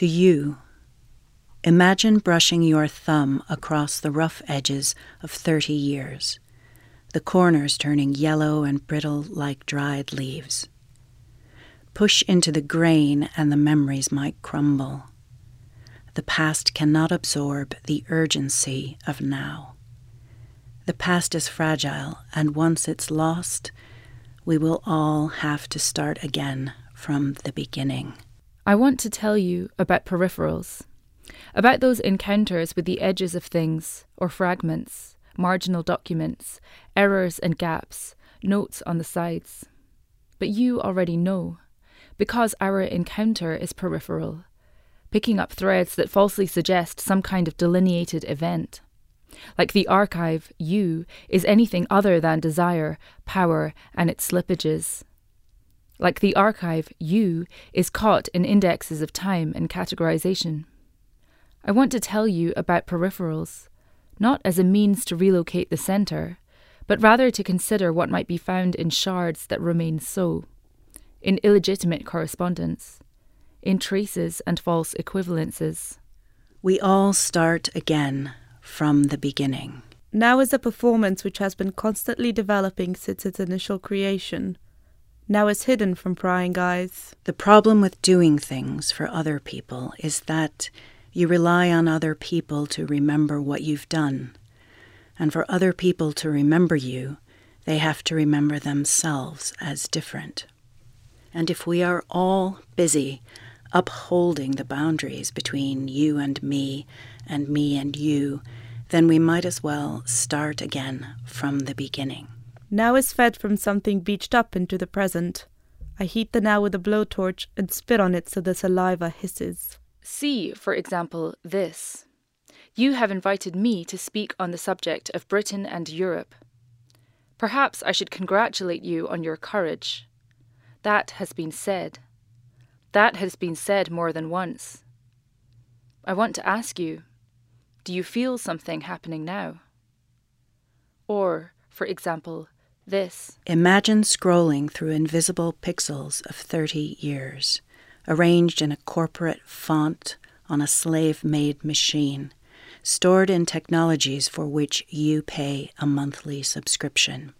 To you, imagine brushing your thumb across the rough edges of 30 years, the corners turning yellow and brittle like dried leaves. Push into the grain, and the memories might crumble. The past cannot absorb the urgency of now. The past is fragile, and once it's lost, we will all have to start again from the beginning. I want to tell you about peripherals, about those encounters with the edges of things or fragments, marginal documents, errors and gaps, notes on the sides. But you already know, because our encounter is peripheral, picking up threads that falsely suggest some kind of delineated event. Like the archive, you is anything other than desire, power, and its slippages. Like the archive, you is caught in indexes of time and categorization. I want to tell you about peripherals, not as a means to relocate the centre, but rather to consider what might be found in shards that remain so, in illegitimate correspondence, in traces and false equivalences. We all start again from the beginning. Now is a performance which has been constantly developing since its initial creation. Now is hidden from prying eyes. The problem with doing things for other people is that you rely on other people to remember what you've done. And for other people to remember you, they have to remember themselves as different. And if we are all busy upholding the boundaries between you and me and me and you, then we might as well start again from the beginning. Now is fed from something beached up into the present. I heat the now with a blowtorch and spit on it so the saliva hisses. See, for example, this. You have invited me to speak on the subject of Britain and Europe. Perhaps I should congratulate you on your courage. That has been said. That has been said more than once. I want to ask you do you feel something happening now? Or, for example, this. Imagine scrolling through invisible pixels of 30 years, arranged in a corporate font on a slave made machine, stored in technologies for which you pay a monthly subscription.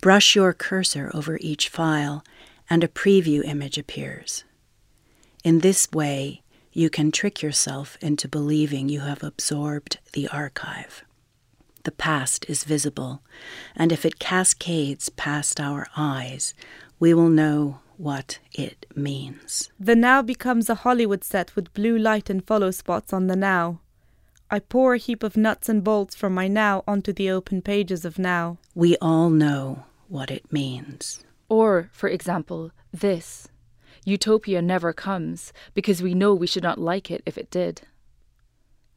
Brush your cursor over each file, and a preview image appears. In this way, you can trick yourself into believing you have absorbed the archive. The past is visible, and if it cascades past our eyes, we will know what it means. The now becomes a Hollywood set with blue light and follow spots on the now. I pour a heap of nuts and bolts from my now onto the open pages of now. We all know what it means. Or, for example, this. Utopia never comes because we know we should not like it if it did.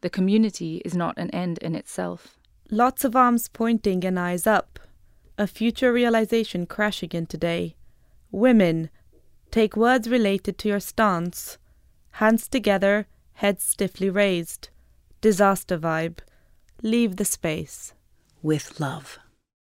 The community is not an end in itself. Lots of arms pointing and eyes up. A future realization crashing in today. Women, take words related to your stance. Hands together, heads stiffly raised. Disaster vibe. Leave the space. With love.